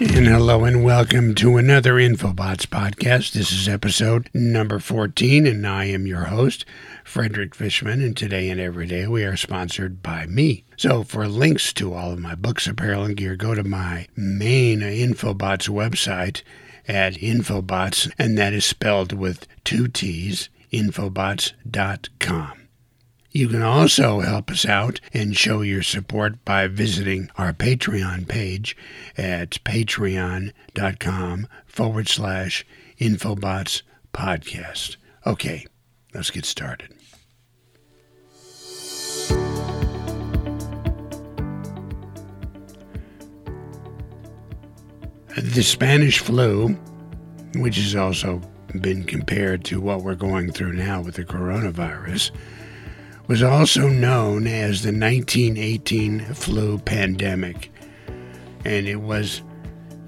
And hello and welcome to another Infobots podcast. This is episode number 14, and I am your host, Frederick Fishman. And today and every day we are sponsored by me. So for links to all of my books, apparel, and gear, go to my main Infobots website at Infobots, and that is spelled with two T's, infobots.com. You can also help us out and show your support by visiting our Patreon page at patreon.com forward slash Infobots podcast. Okay, let's get started. The Spanish flu, which has also been compared to what we're going through now with the coronavirus, was also known as the 1918 flu pandemic, and it was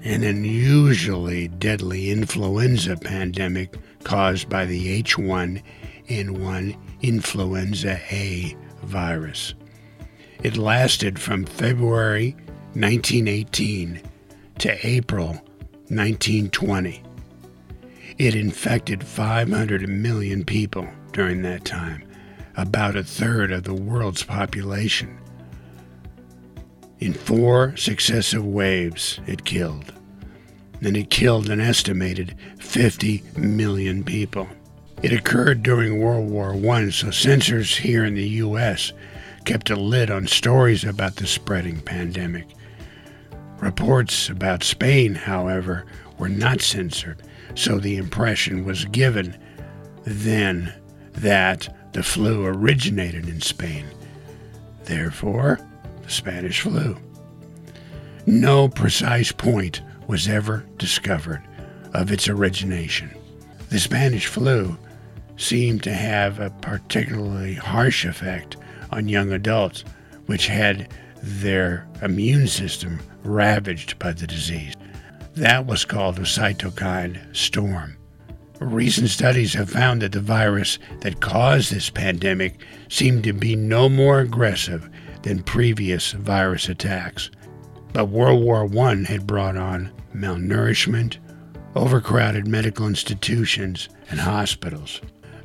an unusually deadly influenza pandemic caused by the H1N1 influenza A virus. It lasted from February 1918 to April 1920. It infected 500 million people during that time about a third of the world's population. In four successive waves, it killed. And it killed an estimated 50 million people. It occurred during World War I, so censors here in the U.S. kept a lid on stories about the spreading pandemic. Reports about Spain, however, were not censored, so the impression was given then that the flu originated in Spain. Therefore, the Spanish flu. No precise point was ever discovered of its origination. The Spanish flu seemed to have a particularly harsh effect on young adults, which had their immune system ravaged by the disease. That was called a cytokine storm. Recent studies have found that the virus that caused this pandemic seemed to be no more aggressive than previous virus attacks. But World War I had brought on malnourishment, overcrowded medical institutions, and hospitals.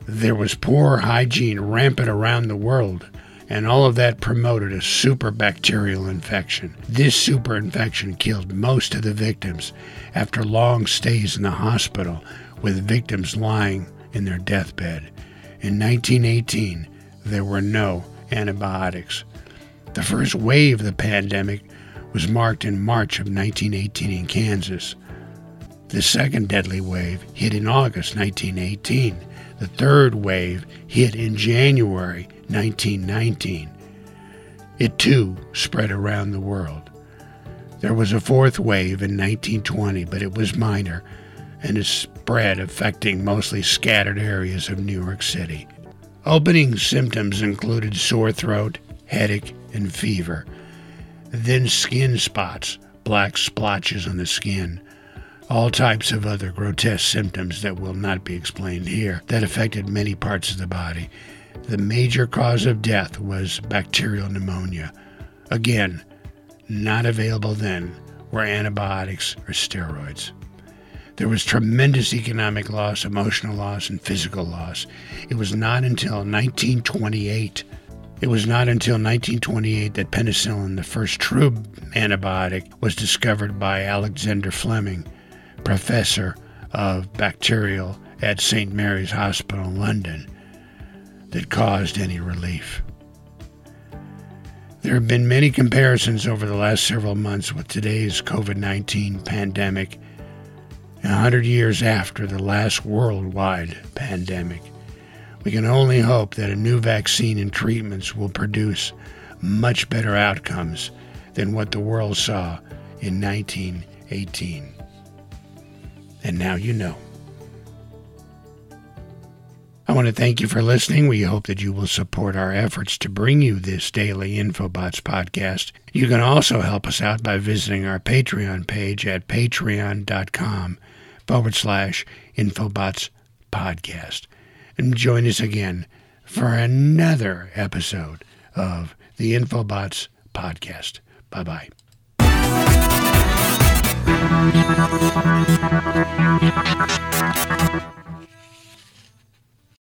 There was poor hygiene rampant around the world, and all of that promoted a superbacterial infection. This superinfection killed most of the victims after long stays in the hospital with victims lying in their deathbed. In 1918, there were no antibiotics. The first wave of the pandemic was marked in March of 1918 in Kansas. The second deadly wave hit in August 1918. The third wave hit in January 1919. It too spread around the world. There was a fourth wave in 1920, but it was minor and is spread affecting mostly scattered areas of New York City. Opening symptoms included sore throat, headache, and fever. Then skin spots, black splotches on the skin, all types of other grotesque symptoms that will not be explained here that affected many parts of the body. The major cause of death was bacterial pneumonia. Again, not available then were antibiotics or steroids. There was tremendous economic loss, emotional loss, and physical loss. It was not until 1928 it was not until 1928 that penicillin, the first true antibiotic, was discovered by Alexander Fleming, professor of bacterial at St. Mary's Hospital London, that caused any relief. There have been many comparisons over the last several months with today's COVID 19 pandemic a hundred years after the last worldwide pandemic. We can only hope that a new vaccine and treatments will produce much better outcomes than what the world saw in 1918. And now you know. I want to thank you for listening. We hope that you will support our efforts to bring you this daily Infobots podcast. You can also help us out by visiting our Patreon page at patreon.com forward slash Infobots podcast. And join us again for another episode of the Infobots podcast. Bye bye.